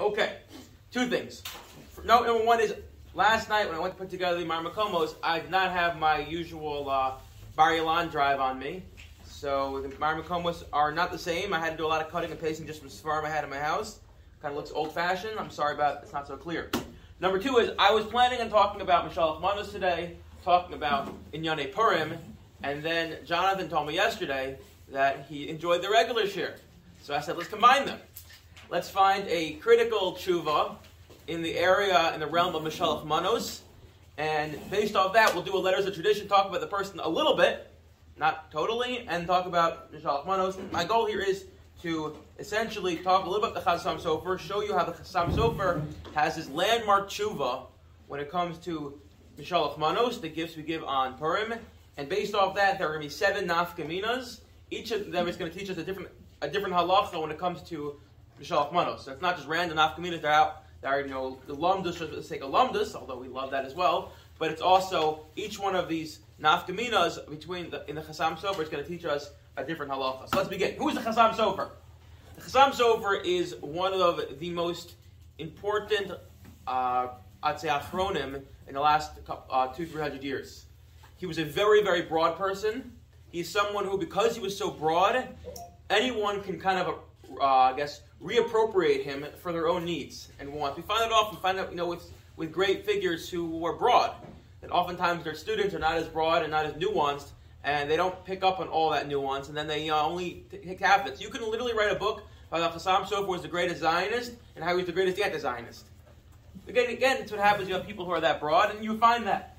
Okay, two things. No, number one is last night when I went to put together the Marmakomos, I did not have my usual uh, Bar Ilan drive on me. So the Marmakomos are not the same. I had to do a lot of cutting and pasting just from Svarm I had in my house. Kind of looks old fashioned. I'm sorry about it's not so clear. Number two is I was planning on talking about Mishalach Manos today, talking about Inyane Purim, and then Jonathan told me yesterday that he enjoyed the regular share. So I said, let's combine them. Let's find a critical tshuva in the area, in the realm of Mishalach Manos, and based off that, we'll do a letters of tradition, talk about the person a little bit, not totally, and talk about Mishalach Manos. My goal here is to essentially talk a little bit about the Chassam Sofer, show you how the Chassam Sofer has his landmark tshuva when it comes to Mishalach Manos, the gifts we give on Purim, and based off that, there are going to be seven nafkaminas. Each of them is going to teach us a different a different halacha when it comes to Manos. So it's not just random nafkaminas; they're out. There are you know the lumdus for the sake of lumdus, although we love that as well. But it's also each one of these nafkaminas between the, in the Chassam Sofer is going to teach us a different halacha. So let's begin. Who is the Chassam Sofer? The Chassam Sofer is one of the most important, uh, I'd say, achronim in the last uh, two, three hundred years. He was a very, very broad person. He's someone who, because he was so broad, anyone can kind of, uh, I guess, reappropriate him for their own needs and wants. We find that often. Find that, you know, with, with great figures who are broad. That oftentimes their students are not as broad and not as nuanced, and they don't pick up on all that nuance, and then they uh, only take half of it. So you can literally write a book about how Sofer was the greatest Zionist and how he was the greatest anti-Zionist. Again, again, it's what happens. You have people who are that broad, and you find that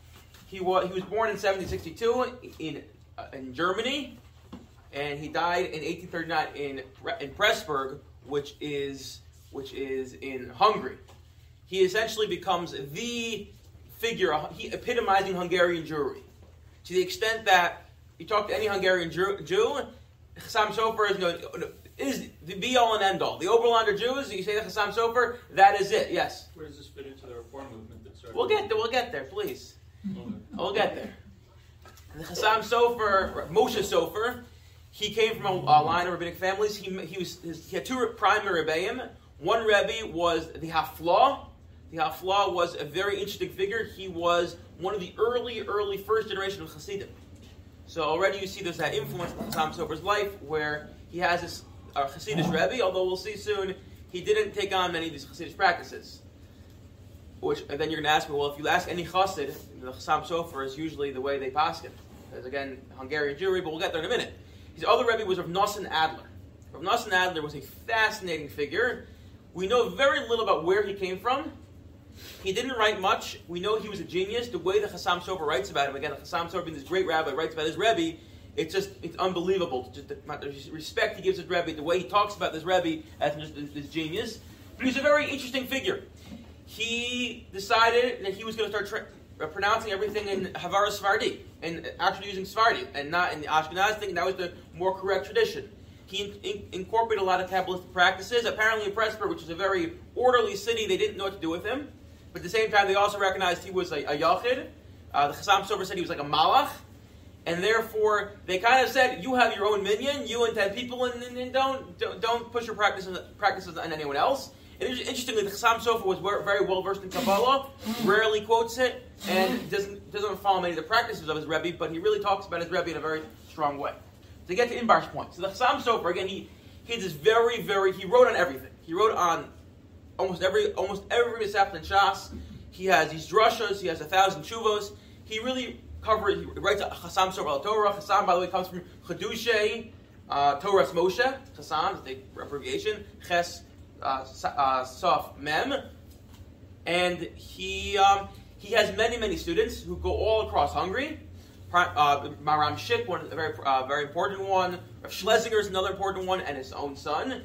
he was he was born in 1762 in uh, in Germany, and he died in 1839 in in Pressburg, which is which is in Hungary. He essentially becomes the figure, he epitomizing Hungarian Jewry, to the extent that you talk to any Hungarian Jew, Jew Chassam Sofer is, is the be all and end all. The Oberlander Jews, you say the Chassam Sofer, that is it. Yes. Where does this fit into the reform movement that started? We'll get there. We'll get there, please. We'll get there. The Chassam Sofer, Moshe Sofer, he came from a, a line of rabbinic families. He, he, was, his, he had two primary rebbeim. One rebbe was the Haflah. The Haflah was a very interesting figure. He was one of the early, early first generation of Hasidim. So already you see there's that influence in Chassam Sofer's life where he has this uh, Hasidic rebbe, although we'll see soon he didn't take on many of these Hasidic practices. Which and then you're going to ask me, well, if you ask any chassid, the Chassam Sofer is usually the way they pass him. Because again, Hungarian Jewry, but we'll get there in a minute. His other rebbe was Rav Nosson Adler. Rav Nosson Adler was a fascinating figure. We know very little about where he came from. He didn't write much. We know he was a genius. The way the Chassam Sofer writes about him, again, the Chassam Sofer being this great rabbi writes about his rebbe, it's just it's unbelievable. Just the, the respect he gives his rebbe, the way he talks about this rebbe as this genius. But he's a very interesting figure he decided that he was going to start tra- pronouncing everything in Havara Sefardi and actually using Sefardi and not in the Ashkenaz thing. That was the more correct tradition. He in- in- incorporated a lot of Kabbalistic practices. Apparently, in Pressburg, which is a very orderly city, they didn't know what to do with him. But at the same time, they also recognized he was a, a Yachid. Uh, the Chassam Sofer said he was like a Malach. And therefore, they kind of said, you have your own minyan, you and ten people, and, and, and don't, don't, don't push your practices, practices on anyone else. And interestingly, the Chassam Sofer was very well versed in Kabbalah, rarely quotes it, and doesn't, doesn't follow many of the practices of his Rebbe, but he really talks about his Rebbe in a very strong way. To get to Inbar's point, so the Chassam Sofer, again, he, he this very, very, he wrote on everything. He wrote on almost every almost every in Shas. He has these drushas, he has a thousand chuvos. He really covered, he writes Chassam Sofer Torah. Chassam, by the way, comes from Chedushe, uh, Moshe. Chassam is the abbreviation. Ches uh, uh, Sof Mem, and he um, he has many many students who go all across Hungary. Uh, Maharam Schick, one a very uh, very important one. Schlesinger is another important one, and his own son.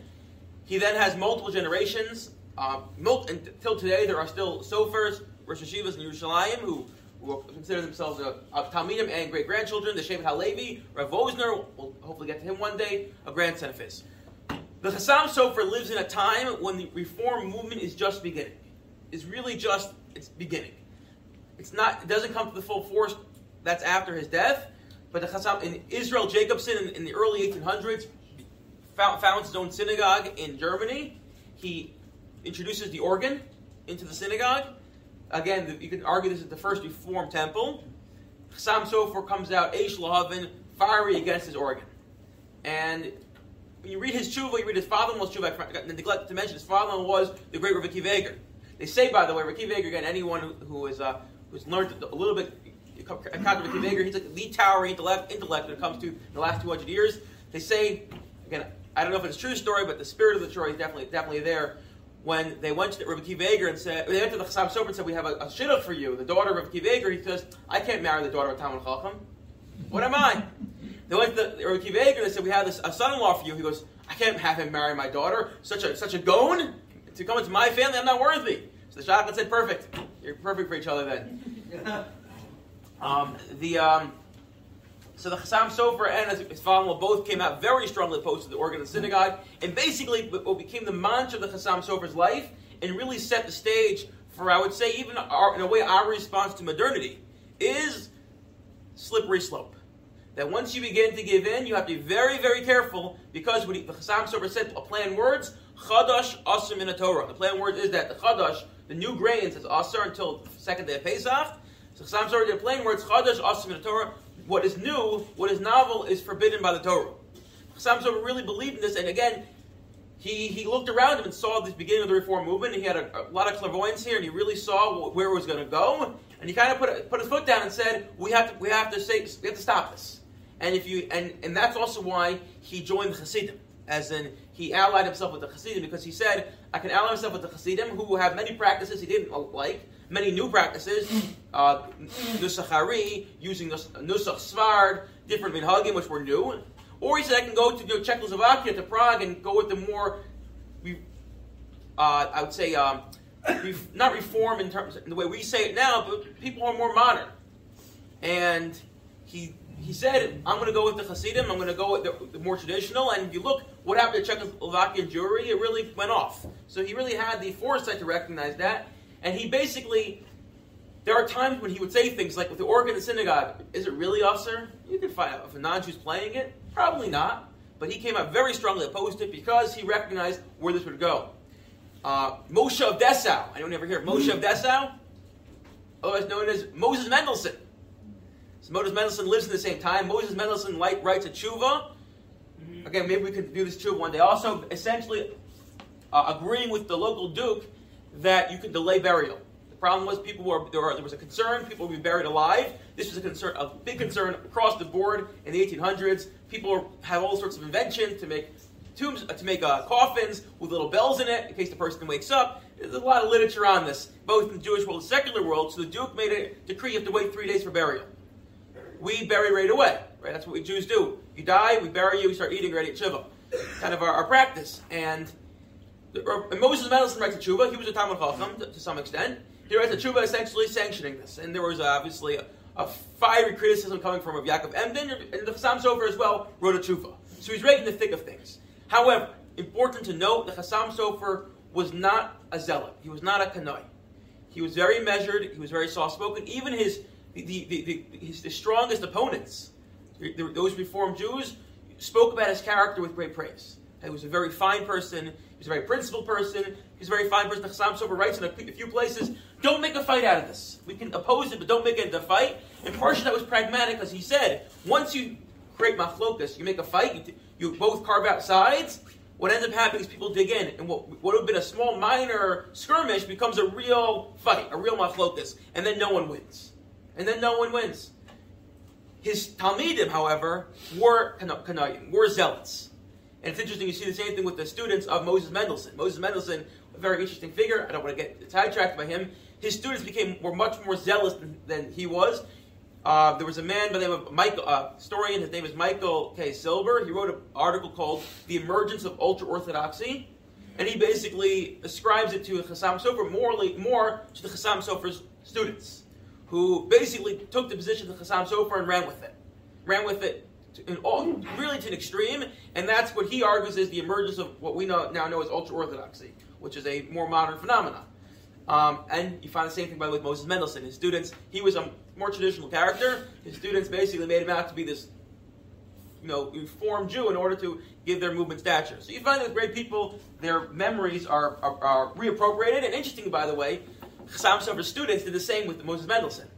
He then has multiple generations. Uh, until today, there are still Sofers, Rosh Hashivas, and Yerushalayim who, who consider themselves a, a Talmidim and great grandchildren. The Shevet Halevi, Rav Wosner, we'll hopefully get to him one day, a grandson of his. The Chassam Sofer lives in a time when the reform movement is just beginning. It's really just it's beginning. It's not. It doesn't come to the full force. That's after his death. But the Chassam in Israel Jacobson in, in the early 1800s found, found his own synagogue in Germany. He introduces the organ into the synagogue. Again, the, you can argue this is the first Reform temple. Chassam Sofer comes out, Eish Lahavin, fiery against his organ. And when you read his tshuva, you read his father-in-law's tshuva, I neglected to mention his father-in-law was the great Rav Akiva They say, by the way, Rav Akiva again, anyone who, who is, uh, who's learned a little bit, Rav Akiva Eiger, he's like the towering intellect, intellect when it comes to the last 200 years. They say, again, I don't know if it's a true story, but the spirit of the story is definitely, definitely there. When they went to Rabbi Akiva Eiger and said, they went to the Chassam Sofer and said, we have a, a shidduch for you, the daughter of Rabbi he says, I can't marry the daughter of Talmud Chacham. What am I? They went to the Rabbi Akiva Eiger and they said, we have this, a son-in-law for you. He goes, I can't have him marry my daughter. Such a such a gaon to come into my family. I'm not worthy. So the shadchan said, "Perfect. You're perfect for each other then." um, the um, so the Chassam Sofer and his father both came out very strongly opposed to the organ of the synagogue, and basically what became the mantra of the Chassam Sofer's life, and really set the stage for I would say even our, in a way our response to modernity is slippery slope that once you begin to give in, you have to be very, very careful because what he, the Chassam Sofer said, a plan words, Chadash Asim in a Torah. The plan words is that the Chadash, the new grains, is Asar until the second day of Pesach. So Chassam Sofer did plain words, Chadash Asim in a Torah. What is new, what is novel, is forbidden by the Torah. Chassam Sofer really believed in this, and again, he, he looked around him and saw the beginning of the Reform movement. And he had a, a lot of clairvoyance here, and he really saw where it was going to go. And he kind of put, put his foot down and said, "We have to we have to say we have to stop this." And if you and, and that's also why he joined the Hasidim, as in he allied himself with the Hasidim because he said, I can ally myself with the Hasidim who have many practices he didn't like, many new practices, uh, Nusach Hari, using Nusach Sefard, different minhagim which were new. Or he said, I can go to Czechoslovakia, to Prague, and go with the more, uh, I would say, um, not reform in terms in the way we say it now, but people are more modern. And he he said, I'm going to go with the Hasidim, I'm going to go with the, the, more traditional. And if you look what happened to Czechoslovakian Jewry, it really went off. So he really had the foresight to recognize that. And he basically, there are times when he would say things like with the organ in the synagogue, is it really assur? You can find out if a non-Jew's playing it. Probably not. But he came out very strongly opposed to it because he recognized where this would go. Uh, Moshe of Dessau. Anyone ever hear Moshe of Dessau? Otherwise known as Moses Mendelssohn. So Moses Mendelssohn lives in the same time. Moses Mendelssohn writes a tshuva. Mm-hmm. Again, maybe we could do this tshuva one day. Also, essentially uh, agreeing with the local duke that you could delay burial. The problem was people were there, were, there was a concern people would be buried alive. This was a concern, a big concern across the board in the 1800s. People have all sorts of inventions to make tombs, uh, to make uh, coffins with little bells in it in case the person wakes up. There's a lot of literature on this, both in the Jewish world and secular world. So the duke made a decree: you have to wait three days for burial we bury right away. Right? That's what we Jews do. You die, we bury you, we start eating right at Shiva. Kind of our, our practice. And, the, uh, and Moses Mendelssohn writes a tshuva. He was a Talmud Chacham to, to, some extent. He writes a tshuva essentially sanctioning this. And there was uh, obviously a, a fiery criticism coming from Rav Yaakov Emden, and the Chassam Sofer as well wrote a tshuva. So he's right in the thick of things. However, important to note, the Chassam Sofer was not a zealot. He was not a kanoi. He was very measured. He was very soft-spoken. Even his the, the, the, his, strongest opponents, those Reformed Jews, spoke about his character with great praise. He was a very fine person. He was a very principled person. He was a very fine person. The Chassam Sofer writes in a, few places, don't make a fight out of this. We can oppose it, but don't make it into a fight. And partially that was pragmatic, because he said, once you create machlokas, you make a fight, you, you both carve out sides, what ends up happening is people dig in, and what, what would have been a small, minor skirmish becomes a real fight, a real machlokas, and then no one wins and then no one wins. His Talmidim, however, were Kanayim, were zealots. And it's interesting, you see the same thing with the students of Moses Mendelssohn. Moses Mendelssohn, a very interesting figure. I don't want to get sidetracked by him. His students became were much more zealous than, than he was. Uh, there was a man by the name of Michael, uh, historian. His name is Michael K. Silber. He wrote an article called "The Emergence of Ultra Orthodoxy," and he basically ascribes it to Chassam Sofer, morally more to the Chassam Sofer's students who basically took the position of Chassam Sofer and ran with it. Ran with it in all, really to an extreme, and that's what he argues is the emergence of what we know, now know as ultra orthodoxy, which is a more modern phenomenon. Um, and you find the same thing by with Moses Mendelssohn. His students, he was a more traditional character. His students basically made him out to be this you know, reformed Jew in order to give their movement stature. So you find that with great people, their memories are, are, are reappropriated. And interesting, by the way, Chassam Sofer's students did the same with Moses Mendelssohn.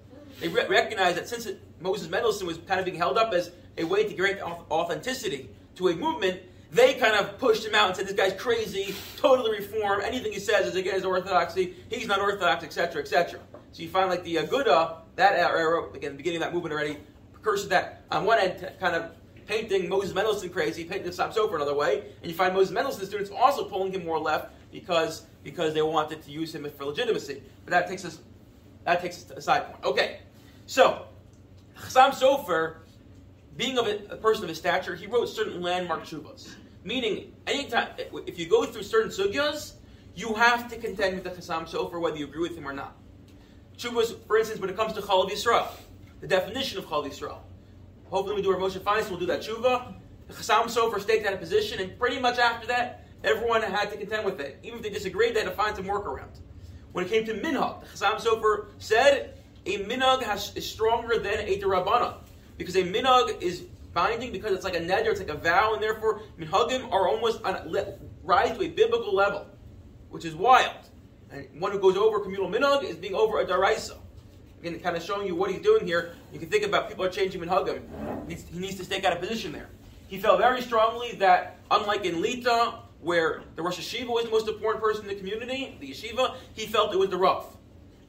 They re- recognized that since it, Moses Mendelssohn was kind of being held up as a way to create authenticity to a movement, they kind of pushed him out and said, "This guy's crazy, totally reformed. Anything he says is against orthodoxy. He's not orthodox, etc., etc." So you find like the uh, Aguda, that era, again, the beginning of that movement already, precurses that on one end, kind of painting Moses Mendelssohn crazy, painting Sam Sofer another way, and you find Moses Mendelssohn students also pulling him more left because because they wanted to use him for legitimacy. But that takes us that takes us to a side point. Okay, so Chassam Sofer being of a, a, person of his stature, he wrote certain landmark chuvas. Meaning, anytime, if you go through certain sugyas, you have to contend with the Chassam Sofer whether you agree with him or not. Chuvas, for instance, when it comes to Chalav Yisrael, the definition of Chalav Yisrael. Hopefully, we do our Moshe Feinstein, we'll do that tshuva. The Chassam Sofer staked that position, and pretty much after that, everyone had to contend with it. Even if they disagreed, they had to find some workaround. When it came to Minhag, the Chassam Sofer said a Minhag has, is stronger than a Derabana. Because a minhag is binding because it's like a neder, it's like a vow, and therefore minhagim are almost on rise to a biblical level, which is wild. And one who goes over communal minhag is being over a daraisa. Again, kind of showing you what he's doing here. You can think about people are changing minhagim. He needs, he needs to stake out a position there. He felt very strongly that, unlike in Lita, where the Rosh Yeshiva was the most important person in the community, the yeshiva, he felt it was the Rav.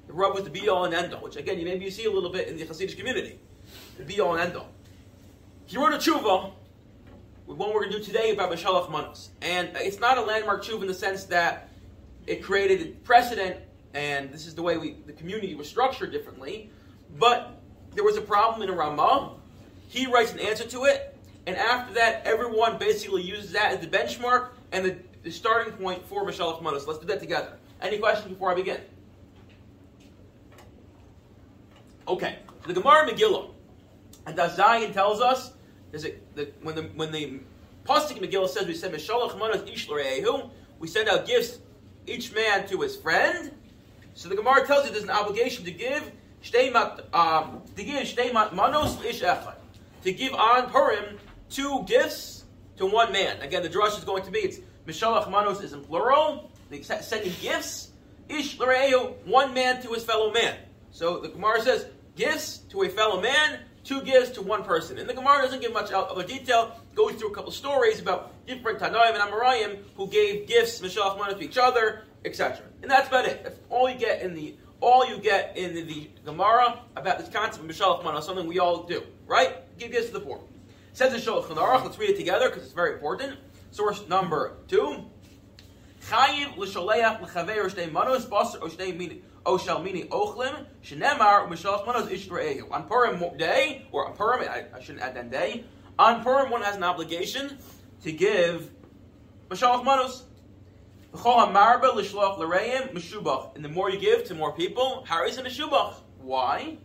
The Rav was the be all and end all, which again, maybe you see a little bit in the Hasidic community the be all and end all. He wrote a tshuva, one we're going to do today about Mishalach Manos. And it's not a landmark tshuva in the sense that it created a precedent, and this is the way we, the community was structured differently, but there was a problem in Ramah. He writes an answer to it, and after that, everyone basically uses that as the benchmark and the, the starting point for Mishalach Manos. Let's do that together. Any questions before I begin? Okay, the Gemara Megillah and as Zion tells us, is it the, when the when the Pasuk Megillah says we send Mishalach Manas Ish we send out gifts each man to his friend. So the Gemara tells you there's an obligation to give um, to give manos ish echad to give on Purim two gifts to one man. Again, the drush is going to be it's Mishalach Manos is in plural. Sending gifts ish l're'ehu one man to his fellow man. So the Gemara says gifts to a fellow man two gifts to one person. And the Gemara doesn't give much other detail, goes through a couple stories about different Tanaim and Amoraim who gave gifts, Mishach Mana to each other, etc. And that's about it. That's all you get in the all you get in the, the Gemara about this concept of Mishalach Mana, something we all do, right? Give gifts to the poor. Says in Shulchan Aruch, let's read it together because it's very important. Source number two. Chayiv l'sholeach l'chaver shtei manos basar o shtei Oshel meaning Ochlim, Shenemar, Mishalach Manos Ishraehu. On Purim day, or on Purim, I, I, shouldn't add that day, on Purim one has an obligation to give Mishalach Manos. And the more you give to more people, Haris and Meshubach. Why?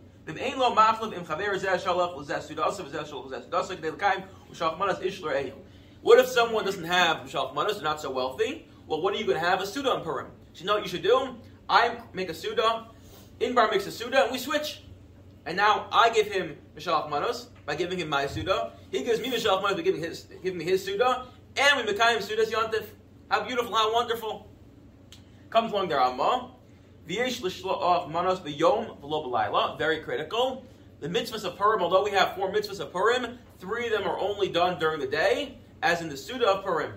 What if someone doesn't have Mishalach Manos, they're not so wealthy? Well, what are you going to have? A Suda on Purim. So you know what you should do? I make a Suda, Inbar makes a Suda, and we switch. And now I give him Mishalach Manos by giving him my Suda. He gives me Mishalach Manos by giving, his, giving me his Suda. And we Mekayim Sudas Yontif. How beautiful, how wonderful. Comes along the Ramah. Very critical. The mitzvahs of Purim, although we have four mitzvahs of Purim, three of them are only done during the day, as in the Suda of Purim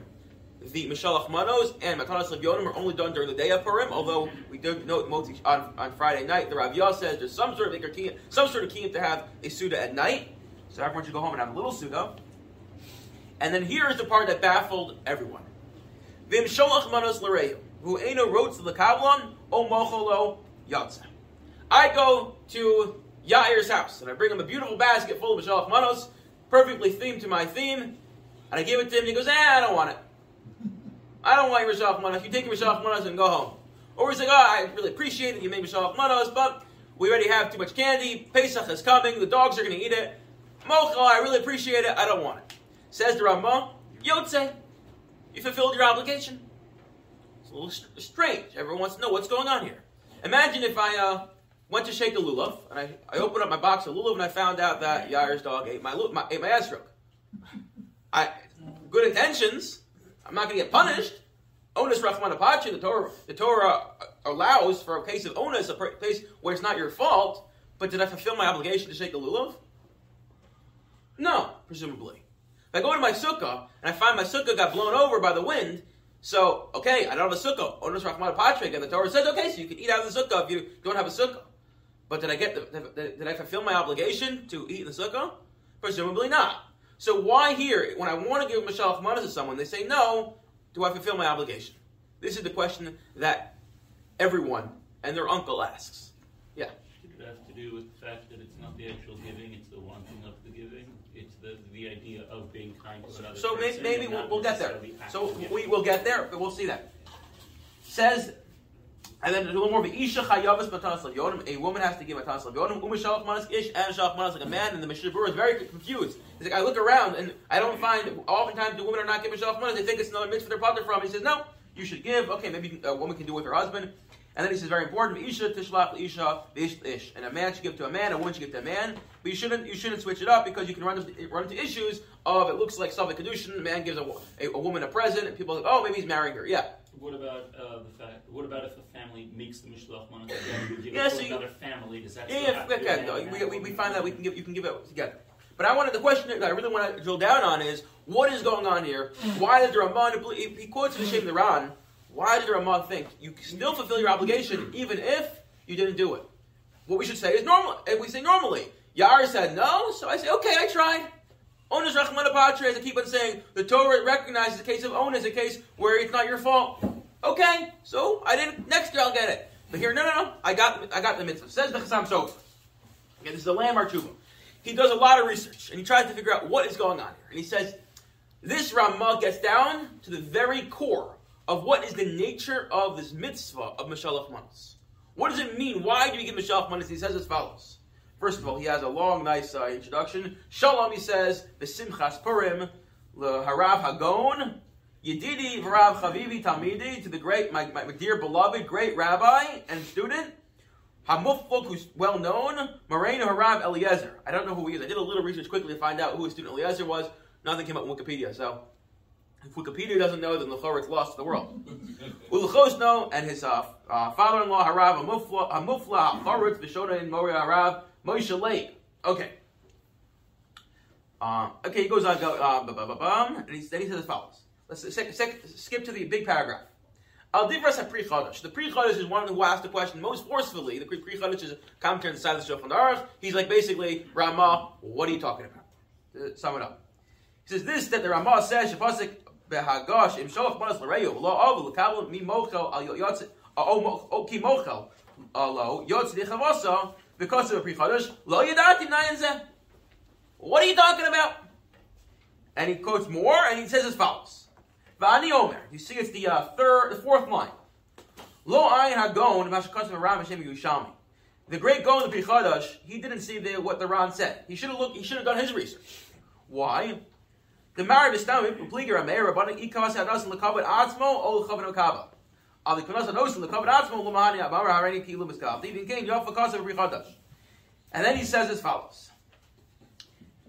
the Mishalach Manos and Matanas Levyonim are only done during the day of Purim, although we do note on, on Friday night, the Rav Yah says there's some sort of ikar some sort of kiyum to have a Suda at night. So everyone should go home and have a little Suda. And then here is the part that baffled everyone. Vim Sholach Manos L'Reyu, who Eno wrote to the Kavlan, O Mocholo Yatza. I go to Yair's house, and I bring him a beautiful basket full of Mishalach Manos, perfectly themed to my theme, and I give it to him, and he goes, eh, I don't want it. I don't want your Mishach Manos. You take your Mishach Manos and go home. Or he's like, oh, I really appreciate it. You made Mishach Manos, but we already have too much candy. Pesach is coming. The dogs are going to eat it. Mocha, I really appreciate it. I don't want it. Says the Ramah, Yotze, you fulfilled your obligation. It's a little strange. Everyone wants to know what's going on here. Imagine if I uh, went to shake a lulav, and I, I opened up my box of lulav, and I found out that Yair's dog ate my, my, ate my esrog. I good intentions. I'm not going to get punished. Onus Apache, the Torah, the Torah allows for a case of onus, a place where it's not your fault, but did I fulfill my obligation to shake the lulav? No, presumably. If I go into my sukkah and I find my sukkah got blown over by the wind, so, okay, I don't have a sukkah. Onus Rahman Apache, and the Torah says, okay, so you can eat out of the sukkah if you don't have a sukkah. But did I get the, did I fulfill my obligation to eat in the sukkah? Presumably not. So why here, when I want to give Mashalach Manas to someone, they say no, do I fulfill my obligation? This is the question that everyone and their uncle asks. Yeah. It has to do with the fact that it's not the actual giving, it's the wanting of the giving. It's the, the idea of being kind to another So person. maybe, and we'll, not we'll get there. necessarily So we will get there, but we'll see that. Says, and then a little more. Isha chayavas matas yodim. A woman has to give matas yodim. Uma shalach manas ish and shalach manas like a man. And the Mishnah Berurah is very confused. He's like, I look around and I don't find. Oftentimes, the women are not giving shalach manas. They think it's another mitzvah they're potter from. He says, no, you should give. Okay, maybe a woman can do it with her husband. And then he says, very important. Isha tishlach isha ish ish. And a man should give to a man. A woman should give to a man. But you shouldn't you shouldn't switch it up because you can run into, run into issues of it looks like Savik Kedushin. A man gives a, a, a woman a present, and people are like, oh, maybe he's marrying her. Yeah. What about uh, the fact? What about if a family makes the mishloach and give Yeah, it so to you- another family? Does that Yeah, yeah, have to okay. no, we, we, we find that we can give you can give it together. But I wanted the question that I really want to drill down on is what is going on here? Why did the Ramon he, he quotes the Shem the Ran? Why did the Ramon think you still fulfill your obligation even if you didn't do it? What we should say is normal. If we say normally, Yair said no, so I say okay, I tried. Onus Rachman Apatre, as I keep on saying, the Torah recognizes the case of onus, a case where it's not your fault. Okay, so I didn't. Next year I'll get it. But here, no, no, no. I got, I got the mitzvah. Says the Chassam Sofer. Okay, this is a landmark tshuva. He does a lot of research and he tries to figure out what is going on here. And he says this Ramah gets down to the very core of what is the nature of this mitzvah of Mashalach Manas. What does it mean? Why do we give Mashalach Manas? He says as follows. First of all, he has a long, nice uh, introduction. Shalom, he says, Besimchas Purim, the Harav Hagon, Yedidi Varav Chavivi Talmidi, to the great, my, my dear beloved, great rabbi and student, Hamufluk, who's well known, Moreno Harav Eliezer. I don't know who he is. I did a little research quickly to find out who his student Eliezer was. Nothing came up in Wikipedia, so if Wikipedia doesn't know, then Lechor it's lost to the world. Ulechos and his uh, uh, father-in-law Harav Hamufla Hamufla Harutz Vishona in Moria Harav Moshe Leib. Okay. Uh, okay, he goes on, go, uh, bum, bum, bum, and he, then he says as follows. Let's sec, sec, skip to the big paragraph. Al Divras Chodesh. The Pri Chadash is one who asked the question most forcefully. The Pri Chadash is a commentary on the Shulchan Aruch. He's like basically, Ramah, what are you talking about? To sum it up. He says this, that the Ramah says, Shapasik Behagosh, Im Sholach Manas L'Reyo, Lo Av, L'Kabel, Mi Mochel, Al Yotz, O Ki Mochel, Lo Yotz Dichavasa, because of a Pri Chadash, Lo Yadati Nayan Zeh. What are you talking about? And he quotes more, and he says as follows. V'ani Omer. You see, it's the uh, third, the fourth line. Lo ayin hagon mashakasim Ram Hashem Yerushalmi. The great Gon of Pichadash, he didn't see the, what the Ran said. He should have looked. He should have done his research. Why? The Marav Istamim Upliger Ameir Rabbanik Ikavas Hadas Lekavod Atzmo O Lekavod Okava. Ali Kanas Hados Lekavod Atzmo Lumahani Abar Hareni Ki Lumiskav. Even came Yof Fakas of Pichadash. And then he says as follows.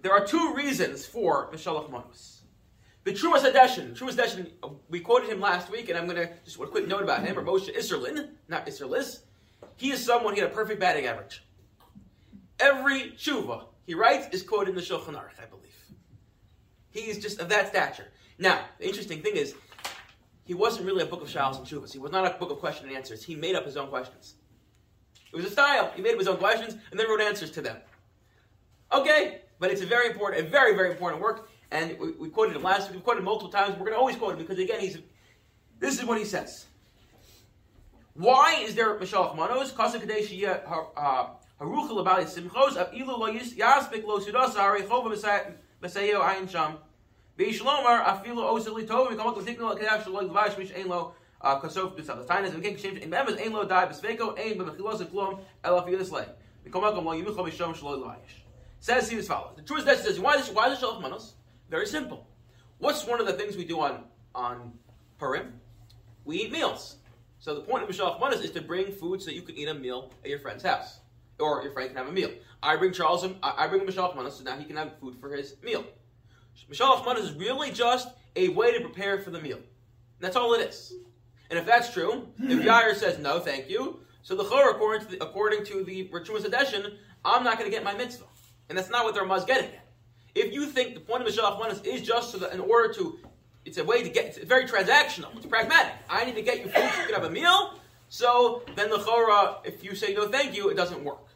There are two reasons for Mishalach Manos. The Trumas Hadeshin, Trumas Hadeshin, uh, we quoted him last week, and I'm going to just a quick note about him, or Moshe Isserlin, not Isserlis. He is someone, he had a perfect batting average. Every tshuva he writes is quoted in the Shulchan Aruch, I believe. He is just of that stature. Now, the interesting thing is, he wasn't really a book of shalos and tshuvas. He was not a book of question and answers. He made up his own questions. It was a style. He made up his own questions and then wrote answers to them. Okay, but it's a very important, a very, very important work. And we, we quoted him last week. We quoted multiple times. We're going to always quote him because again, he's. This is what he says. Why is there Mashalach Manos? Kasa Kadesh uh, Harucha Labali Simchos Av Ilu Lo Yaspik Lo Sudas Hari Chova Masayo Ayin Sham. Beishlomar Afilu Osili Tov Mikamot Latikno Kadash Lo Levash Mish Ein Lo uh, Kasof B'Sav. The Tainas and King Shem Ein Members Ein Lo Dai B'Sveko Ein B'Mechilos Klum Elaf Yudis Lay. Mikamakam Lo Yimucho Mishom Shlo Levash. Says he as follows. The truth is that says why is why is Shalach Manos? Very simple. What's one of the things we do on on Purim? We eat meals. So the point of Mishalach Manas is to bring food so you can eat a meal at your friend's house, or your friend can have a meal. I bring Charles, I bring him Mishalach Manas, so now he can have food for his meal. Mishalach Manas is really just a way to prepare for the meal. That's all it is. And if that's true, if Yair says no, thank you, so the Chor, according to the, according to the Adeshin, I'm not going to get my mitzvah. And that's not what the Ramah is getting at. If you think the point of Mishalach Manas is just so that in order to, it's a way to get, it's very transactional, it's pragmatic. I need to get you food so you can have a meal, so then the Chorah, uh, if you say no thank you, it doesn't work.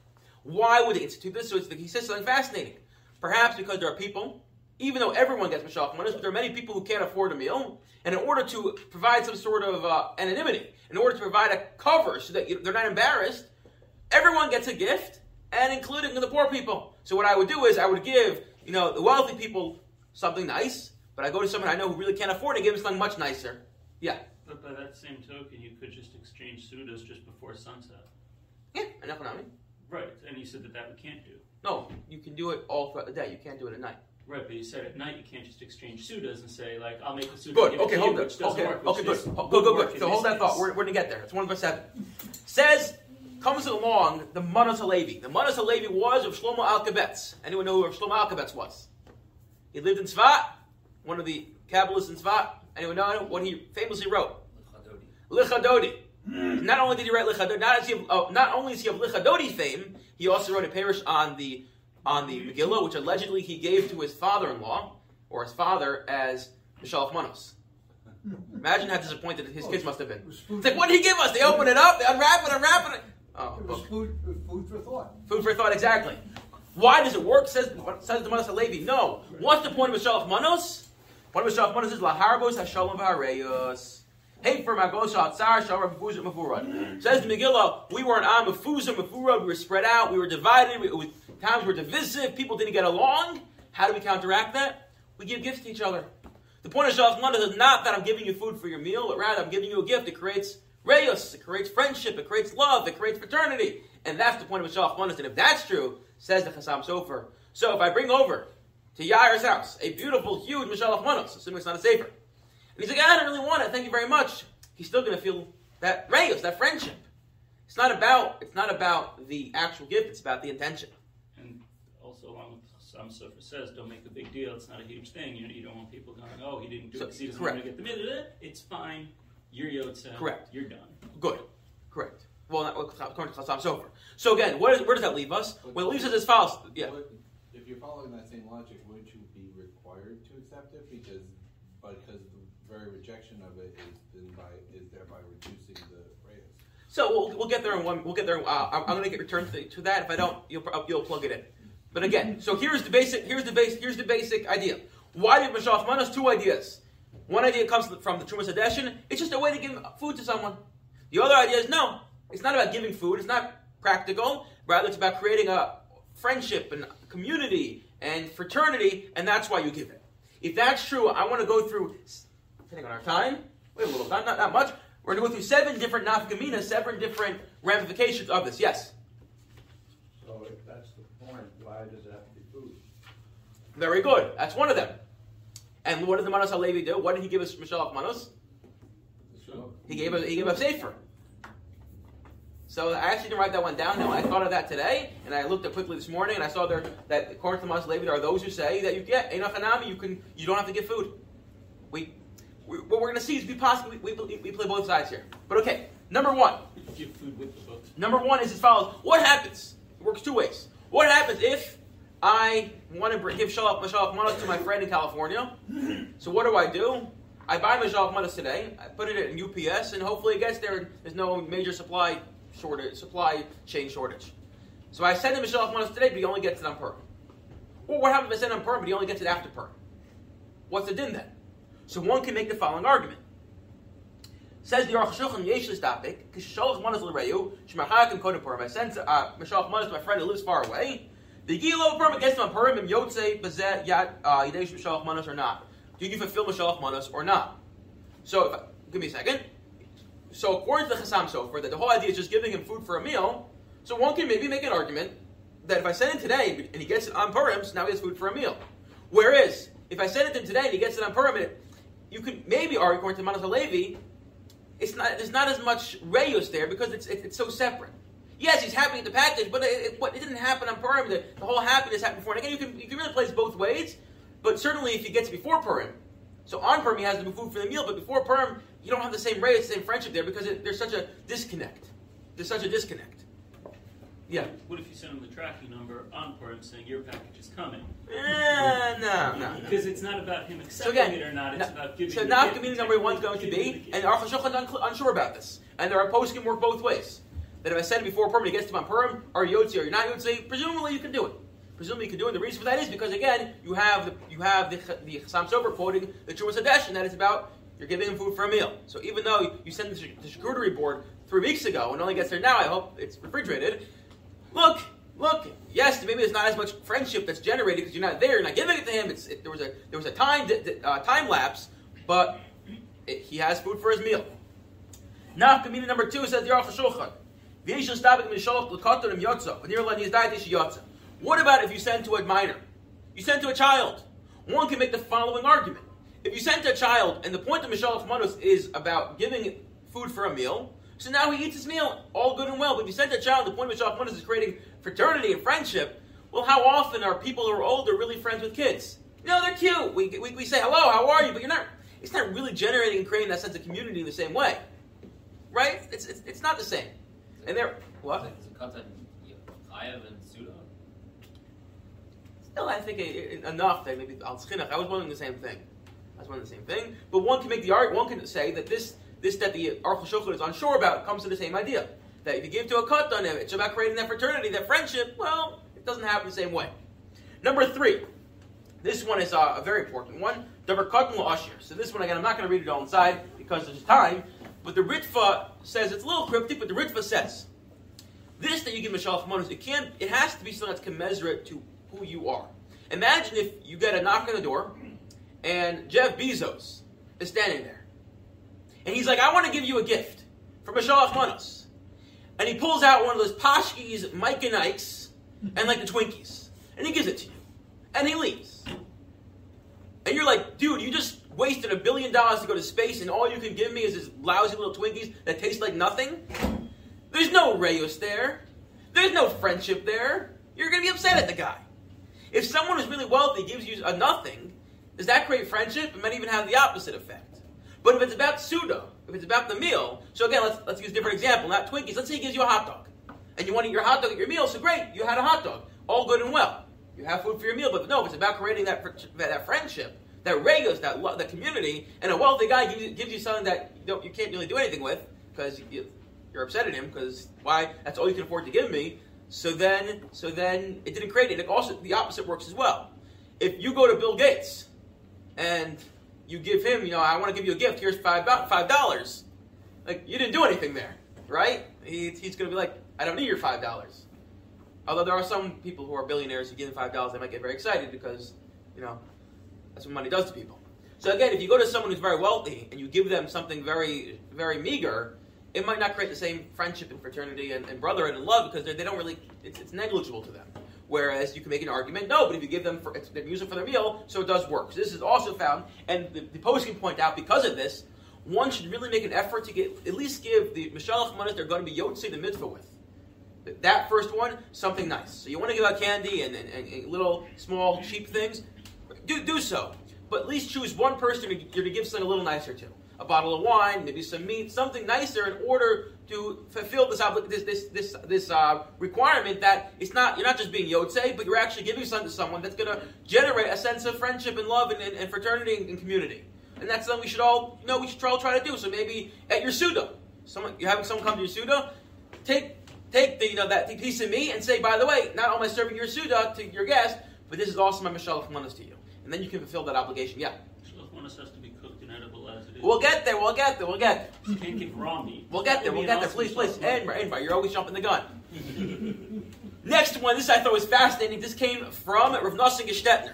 Why would they institute this? So it's, he says something fascinating. Perhaps because there are people, even though everyone gets Mashalach Manas, but there are many people who can't afford a meal. And in order to provide some sort of uh, anonymity, in order to provide a cover so that they're not embarrassed, everyone gets a gift, and including the poor people. So what I would do is I would give, you know, the wealthy people something nice, but I go to someone I know who really can't afford it and give them something much nicer. Yeah. But by that same token, you could just exchange sudas just before sunset. Yeah, on me. Right, and you said that that we can't do. No, you can do it all throughout the day. You can't do it at night. Right, but you said at night you can't just exchange sudas and say like I'll make the suda. Good. Okay, hold you, that. which doesn't Okay, work, okay, good. is- Good, good, good. So hold that thought. We're, we're going to get there. It's one verse seven. Says comes along the Manas Halevi. The Manas Halevi was of Shlomo Alkabetz. Anyone know who Shlomo Alkabetz was? He lived in Tzvat, one of the Kabbalists in Tzvat. Anyone know what he famously wrote? Lecha Dodi. Lichadodi. Not only did he write Lecha Dodi, not, is he uh, not only is he of Lecha Dodi fame, he also wrote a perush on the on the Megillah, which allegedly he gave to his father-in-law or his father as Mishalach Manos. Imagine how disappointed his kids must have been. It's like, what did he give us? They open it up, they unwrap it, unwrap it. Oh, It was food, food for thought. Food for thought, exactly. Why does it work? Says says the Manos Halevi. No. What's the point of Mishalach Manos? Point of Mishalach Manos is laharbos hashalom v'hareyos. Hey for magos hatzar shalom mefuzah mefurad. Says the Megillah, we were an ah, am mefuzah mefurad. We were spread out. We were divided. We, we, times were divisive. People didn't get along. How do we counteract that? We give gifts to each other. The point of Shalach Manos is not that I'm giving you food for your meal, but rather I'm giving you a gift. It creates reyos, it creates friendship, it creates love, it creates fraternity. And that's the point of Shalach Manos. And if that's true, says the Chassam Sofer. So if I bring over to Yair's house a beautiful, huge Mishalach Manos, assuming it's not a sefer, and he's like, I don't really want it, thank you very much, he's still going to feel that reyos, that friendship. It's not about it's not about the actual gift, it's about the intention. And also, along with some Sofer says, don't make a big deal. It's not a huge thing. You know, you don't want people going, oh, he didn't do So- it 'cause he doesn't correct. want to get the mitzvah. It's fine. You're Yotze. Correct. You're done. Good. Correct. Well, not, according to Chassam Sofer. So again, where does, where does that leave us? Well, it leaves us as follows. Yeah. If you're following that same logic, would you be required to accept it because, because the very rejection of it is then by is thereby reducing the reyes? So we'll, we'll get there in one. We'll get there. Uh, I'm, I'm going to get returned to, to that. If I don't, you'll you'll plug it in. But again, so here's the basic. Here's the base. Here's the basic idea. Why did Mashalach Manos? Two ideas. One idea comes from the Trumas Hadeshin. It's just a way to give food to someone. The other idea is no. It's not about giving food. It's not practical. Rather, it's about creating a friendship and community and fraternity, and that's why you give it. If that's true, I want to go through. Depending on our time, we have a little time, not not much. We're going to go through seven different nafkaminas, seven different ramifications of this. Yes. So if that's the point, why does it have to be food? Very good. That's one of them. And what did the Manos Halevi do? What did he give us, Mishalach Manos? He gave us he gave us sefer. So I actually didn't write that one down. Now I thought of that today, and I looked up quickly this morning, and I saw there that according to the Manos Halevi, there are those who say that you get enough enochanami, you can you don't have to get food. We, we what we're going to see is we possibly we, we, we play both sides here. But okay, number one, Give food with the book. Number one is as follows. What happens? It works two ways. What happens if I want to give Shalach Mashalach Manas to my friend in California? So what do I do? I buy Mashalach Manas today. I put it in UPS, and hopefully it gets there. There's no major supply shortage, supply chain shortage. So I send him Mashalach Manas today, but he only gets it on Purim. Well, what happens if I send him Purim, but he only gets it after Purim? What's the din then? So one can make the following argument. Says the Aruch Shulchan Yesh Listapik, Kishalach Manas L'Reyu, Shmachakim Kodem Purim. I send uh, Mashalach to my friend who lives far away. The Gilo Purim him on Purim, Yotze Bazeh Yad uh, Yidesh Mashalach Manas or not. Do you fulfill Mashalach Manas or not? So, I, give me a second. So, according to the Chassam Sofer, that the whole idea is just giving him food for a meal. So, one can maybe make an argument that if I send it today and he gets it on Purim, so now he has food for a meal. Whereas, if I send it to him today and he gets it on Purim, you could maybe argue, according to Manas Halevi, it's not there's not as much rayos there because it's it, it's so separate. Yes, he's happy with the package, but it, it, it didn't happen on Purim. The, the whole happiness happened before. And again, you can you can really this both ways. But certainly if he gets before Purim, so on Purim he has the food for the meal, but before Purim you don't have the same rate, the same friendship there because it, there's such a disconnect. There's such a disconnect. Yeah. What if you send them the tracking number on Purim saying your package is coming? Eh, no, no. Because it's not about him So accepting again, it or not, it's na- about giving so now community number one is going to be, and HaShulchan is unsure about this. And there are poskim work both ways. That if I send it before Purim it gets to my Purim, you Yotzi or you're not Yotzi, presumably you can do it. Presumably you can do it. The reason for that is because again, you have the you have the the Chassam Sofer quoting the Trumas Hadesh, and that is about you're giving him food for a meal. So even though you sent the, the charcuterie board three weeks ago and only gets there now, I hope it's refrigerated. Look, look. Yes, maybe there's not as much friendship that's generated because you're not there. You're not giving it to him. It's, it, there was a there was a time uh, time lapse, but it, he has food for his meal. Now, community number two says the Aruch What about if you send to a minor? You send to a child. One can make the following argument. If you send to a child, and the point of Mishalach Manos is about giving food for a meal, so now he eats his meal, all good and well. But if you send to a child, the point of Mishalach Manos is creating fraternity and friendship. Well, how often are people who are older really friends with kids? No, they're cute. We, we, we say, hello, how are you? But you're not, it's not really generating and creating that sense of community in the same way. Right? It's, it's, it's not the same. And they're, what? Is it content Chayav and Suda? Still, I think i- i- enough that maybe al Tzchinuch, I was wondering the same thing. I was wondering the same thing. But one can make the argument, one can say that this, this that the Aruch HaShulchan is unsure about comes to the same idea. That if you give to a katan, it's about creating that fraternity, that friendship, well, it doesn't happen the same way. Number three. This one is uh, a very important one. Davar katan ashir. So this one, again, I'm not going to read it all inside because there's time. But the Ritva says, it's a little cryptic, but the Ritva says, this that you give Mashalach Manos, it can't, it has to be something that's commensurate to who you are. Imagine if you get a knock on the door, and Jeff Bezos is standing there. And he's like, I want to give you a gift from Mashalach Manos. And he pulls out one of those Poshkis, Mike and Ike's, and like the Twinkies. And he gives it to you. And he leaves. And you're like, dude, you just wasted a billion dollars to go to space, and all you can give me is this lousy little Twinkies that taste like nothing? There's no Reyes there. There's no friendship there. You're going to be upset at the guy. If someone who's really wealthy gives you a nothing, does that create friendship? It might even have the opposite effect. But if it's about pseudo, if it's about the meal, so again, let's, let's use a different example, not Twinkies. Let's say he gives you a hot dog. And you want to eat your hot dog at your meal, so great, you had a hot dog. All good and well. You have food for your meal, but no, if it's about creating that, that friendship, that regos, that, lo- that community, and a wealthy guy gives you, gives you something that you, you can't really do anything with, because you, you're upset at him, because why? That's all you can afford to give me. So then, so then it didn't create it. And also, the opposite works as well. If you go to Bill Gates and you give him, you know, I want to give you a gift. Here's five five dollars. Like you didn't do anything there, right? He, he's going to be like, I don't need your five dollars. Although there are some people who are billionaires who give them five dollars, they might get very excited because, you know, that's what money does to people. So again, if you go to someone who's very wealthy and you give them something very, very meager, it might not create the same friendship and fraternity and, and brotherhood and love because they don't really, it's, it's negligible to them. Whereas you can make an argument, no, but if you give them, for, they use it for their meal, so it does work. So this is also found, and the, the poskim point out because of this, one should really make an effort to get at least give the Mishalach Manas they're going to be Yotzi the mitzvah with. That first one, something nice. So you want to give out candy and, and, and little small cheap things, do do so. But at least choose one person you're to give something a little nicer to. A bottle of wine, maybe some meat, something nicer in order to fulfill this this this this, this uh, requirement that it's not you're not just being yotze, but you're actually giving something to someone that's going to generate a sense of friendship and love and, and, and fraternity and, and community. And that's something we should all you know we should all try to do. So maybe at your suda, someone you're having someone come to your suda, take take the you know that piece of meat and say, by the way, not only serving your suda to your guest, but this is also my mashallah manas to you. And then you can fulfill that obligation. Yeah. Shluch has to be cooked and edible as it is. We'll get there. We'll get there. We'll get. You can't give raw meat. We'll get there. We'll get there. Please, please. Edinburgh, Edinburgh. You're always jumping the gun. Next one. This I thought was fascinating. This came from Rav Nosson Gestetner.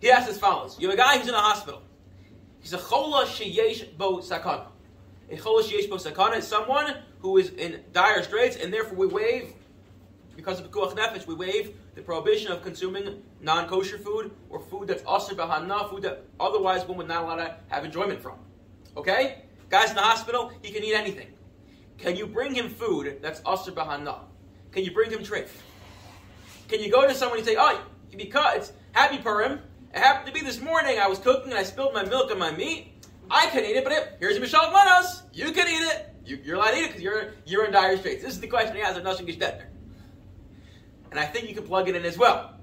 He asked as follows: You have a guy who's in a hospital. He's a chola sheyesh bo sakana. A chola sheyesh bo sakana is someone who is in dire straits, and therefore we waive, because of pekuach nefesh, we waive the prohibition of consuming non-kosher food or food that's aser b'hana, food that otherwise one would not allow to have enjoyment from. Okay? Guy's in the hospital, he can eat anything. Can you bring him food that's aser b'hana? Can you bring him treif? Can you go to someone and say, oh, because happy Purim, It happened to be this morning. I was cooking and I spilled my milk on my meat. I can eat it, but it, here's Michal Manos. You can eat it. You, you're allowed to eat it because you're you're in dire straits. This is the question he has of Nosson Gestetner. And I think you can plug it in as well.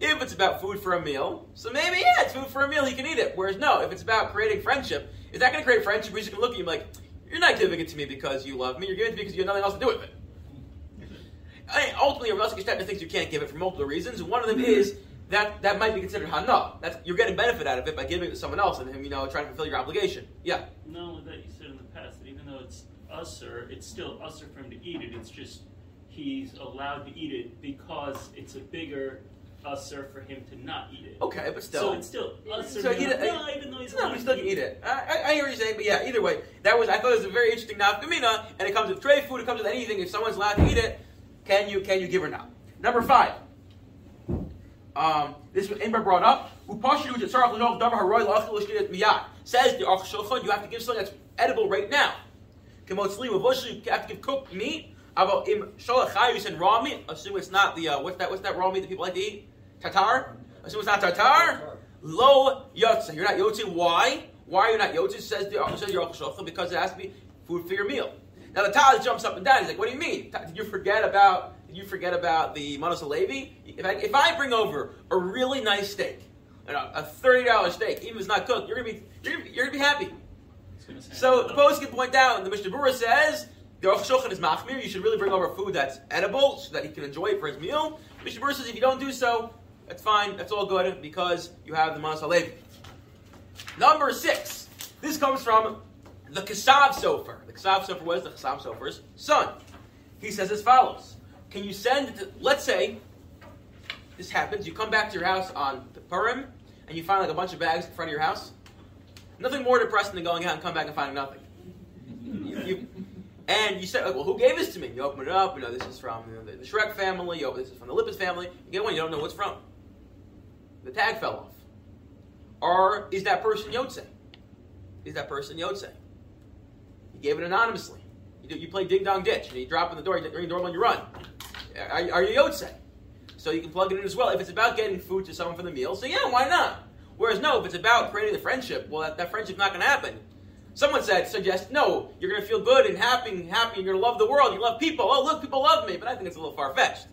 If it's about food for a meal, so maybe yeah, it's food for a meal. He can eat it. Whereas no, if it's about creating friendship, is that going to create friendship? He's you can look at you like, you're not giving it to me because you love me. You're giving it to me because you have nothing else to do with it. I mean, ultimately, Rav Gestetner thinks you can't give it for multiple reasons. One of them mm-hmm. is that that might be considered hana. That's you're getting benefit out of it by giving it to someone else and him, you know, trying to fulfill your obligation. Yeah. No, that you said in the past that even though it's assur, it's still assur for him to eat it. It's just he's allowed to eat it because it's a bigger assur for him to not eat it. Okay, but still. So it's still assur. So to eat not- it- no, even though he's No, allowed we still to can eat it. I, I, I hear what you're saying, but yeah, either way, that was I thought it was a very interesting nafkamina, and it comes with tray food, it comes with anything. If someone's allowed to eat it, can you can you give or not? Number five. Um, this was Amber brought up. Upashu which is tzarach l'noch davar haroy la'achil l'shliat miyad. Says the Aruch Shulchan, you have to give something that's edible right now. Kemotzli uvushli, you have to give cooked meat. About im shalach chayus and raw meat. Assume it's not the uh, what's that? What's that raw meat that people like to eat? Tartar. Assume it's not tartar. Lo yotze. You're not yotze. Why? Why are you not yotze? Says the says your Shulchan because it has to be food for your meal. Now the Taz jumps up and down. He's like, "What do you mean? Did you forget about? Did you forget about the Manos Levi? If I, if I bring over a really nice steak, you know, a thirty dollars steak, even if it's not cooked, you're gonna be you're gonna be, you're gonna be happy. I was gonna say, So uh, the poskim point out, the Mishnah Berurah says the Aruch Shulchan is machmir. You should really bring over food that's edible so that he can enjoy it for his meal. Mishnah says if you don't do so, that's fine. That's all good because you have the Manas Halevi. Number six. This comes from the Kasav Sofer. The Kasav Sofer was the Kasav Sofer's son. He says as follows: Can you send? To, let's say this happens. You come back to your house on the Purim and you find like a bunch of bags in front of your house. Nothing more depressing than going out and come back and finding nothing. You, you, and you like, well, who gave this to me? You open it up, you know, this is from you know, the, Shrek family, you open, this is from the Lippis family. You get one, you don't know what's from. The tag fell off. Or is that person Yotze? Is that person Yotze? You gave it anonymously. You, you play ding dong ditch, and you drop in the door, you ring the doorbell, you run. Are, are you Yotze? So you can plug it in as well. If it's about getting food to someone for the meal, so yeah, why not? Whereas no, if it's about creating the friendship, well, that, that friendship's not going to happen. Someone said, suggest, no, you're going to feel good and happy, and happy, and you're going to love the world. You love people. Oh, look, people love me. But I think it's a little far fetched.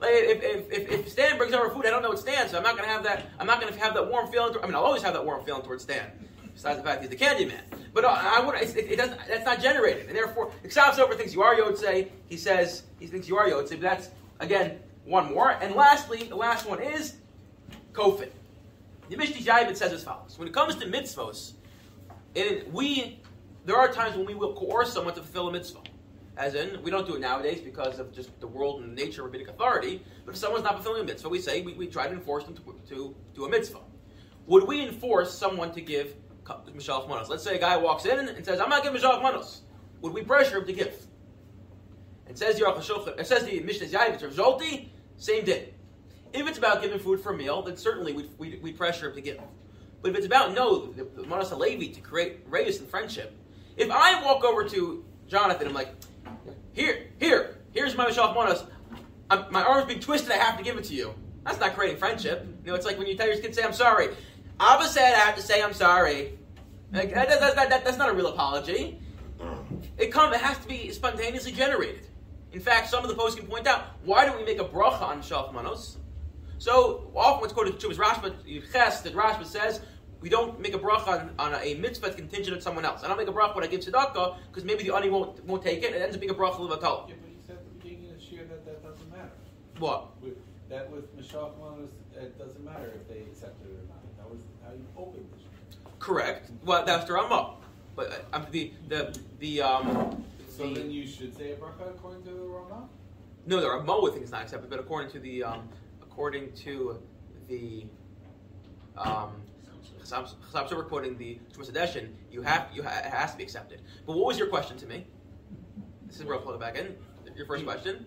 Like if, if, if, Stan brings over food, I don't know what Stan, so I'm not going to have that. I'm not going to have that warm feeling. I mean, I'll always have that warm feeling towards Stan. Besides the fact he's the candy man, but uh, I would. It, it doesn't. That's not generated, and therefore, Kasav Sofer thinks you are Yotze. He says he thinks you are Yotze. But that's again one more. And lastly, the last one is Kofin. The Mishnah Yaavetz says as follows: When it comes to mitzvos, it, we there are times when we will coerce someone to fulfill a mitzvah. As in, we don't do it nowadays because of just the world and the nature of rabbinic authority. But if someone's not fulfilling a mitzvah, we say we, we try to enforce them to, to do a mitzvah. Would we enforce someone to give Mishalach Manos? Let's say a guy walks in and says, I'm not giving Mishalach Manos. Would we pressure him to give? It says the says the Mishnah Yaavetz of Zolti, same day. If it's about giving food for a meal, then certainly we we pressure him to give. But if it's about no, Manas Levi to create reyes and friendship, if I walk over to Jonathan, I'm like, here, here, here's my Mishalach Manos. My arm's being twisted. I have to give it to you. That's not creating friendship. You know, it's like when you tell your kid, "Say I'm sorry." Abba said, "I have to say I'm sorry." Like, that, that, that, that- that's not a real apology. It come. It has to be spontaneously generated. In fact, some of the poskim point out why don't we make a bracha on Shalach Manos? So often what's quoted to is Rashba Ches that Rashba says we don't make a bracha on, on a mitzvah that's contingent on someone else. I don't make a bracha when I give tzedakah because maybe the ani won't won't take it. It ends up being a bracha levatol. Yeah, but you said at the beginning of the year that that doesn't matter. What? With, that with Michelle it doesn't matter if they accepted it or not. That was how you opened this year. Correct. Well, that's the Ramah. But uh, the the the um. So the- then you should say a bracha according to the Ramah? No, the Ramah would think it's not accepted, but according to the um, according to the um, Chasam Sofer quoting the Hadeshin, you have you ha- it has to be accepted. But what was your question to me? This is where I'll plug it back in. Your first question.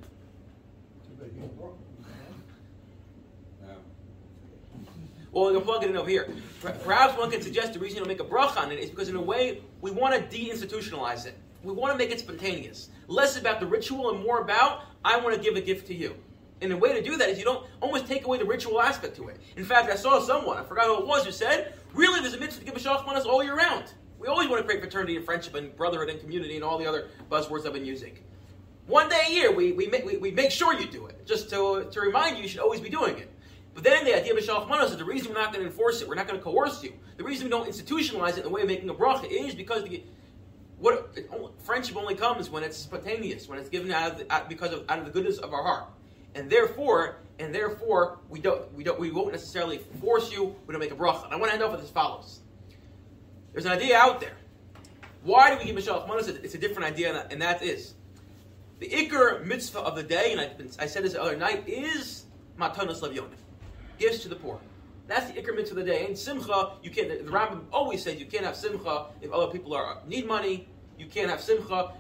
Well, we'll plug it in over here. Perhaps one can suggest the reason you don't make a bracha on it is because, in a way, we want to deinstitutionalize it. We want to make it spontaneous. Less about the ritual and more about, I want to give a gift to you. And the way to do that is you don't almost take away the ritual aspect to it. In fact, I saw someone, I forgot who it was, who said, really, there's a mitzvah to give a shalach manas all year round. We always want to create fraternity and friendship and brotherhood and community and all the other buzzwords I've been using. One day a year, we, we, make, we, we make sure you do it, just to, to remind you you should always be doing it. But then the idea of Shalach Manos is the reason we're not going to enforce it, we're not going to coerce you. The reason we don't institutionalize it in the way of making a bracha is because the, what friendship only comes when it's spontaneous, when it's given out of the, out, because of out of the goodness of our heart, and therefore, and therefore, we don't we don't we won't necessarily force you. We don't make a bracha. And I want to end off with as follows. There's an idea out there. Why do we give a shalach manos? It's a different idea, and that is the ikar mitzvah of the day. And I, I said this the other night is matanos levyonim, gifts to the poor. That's the ikar mitzvah of the day. And simcha, you can't. The Rambam always says you can't have simcha if other people are need money. You can't have simcha.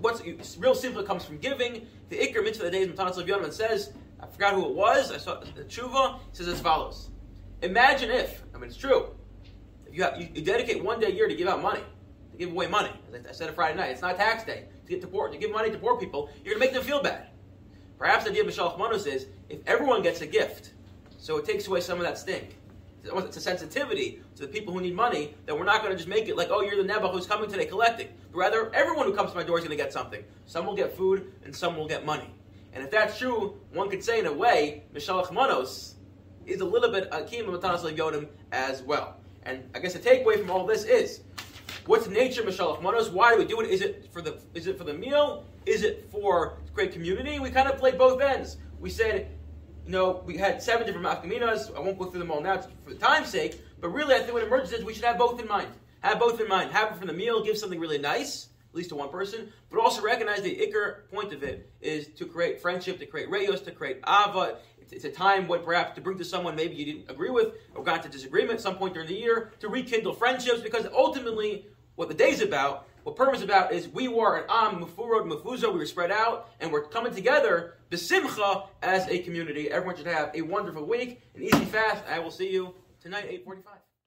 What's real simcha comes from giving. The ikar mitzvah of the day is matanos levyonim, and says I forgot who it was. I saw the tshuva says as follows: Imagine if I mean it's true. If you, have, you, you dedicate one day a year to give out money, to give away money. As I said it Friday night, it's not tax day. To get to poor, to give money to poor people, you're going to make them feel bad. Perhaps the idea of Mishal Manos is if everyone gets a gift, so it takes away some of that stink. It's a sensitivity to the people who need money that we're not going to just make it like, oh, you're the Nebuch who's coming today collecting. But rather, everyone who comes to my door is going to get something. Some will get food and some will get money. And if that's true, one could say in a way, Mishalach Manos is a little bit uh, Akim Matanas Yodim as well. And I guess the takeaway from all this is, what's the nature of Mishalach Manos? Why do we do it? Is it for the is it for the meal? Is it for great community? We kind of played both ends. We said, you know, we had seven different Makaminas. I won't go through them all now for the time's sake. But really, I think what emerges is we should have both in mind. Have both in mind. Have it for the meal, give something really nice, at least to one person, but also recognize the ikar point of it is to create friendship, to create rayos, to create ava. It's, a time when perhaps to bring to someone maybe you didn't agree with or got into disagreement at some point during the year, to rekindle friendships, because ultimately what the day's about, what Purim is about, is we were an Am, Mufurod, Mufuzo, we were spread out, and we're coming together, Besimcha, as a community. Everyone should have a wonderful week, an easy fast. I will see you tonight, 845.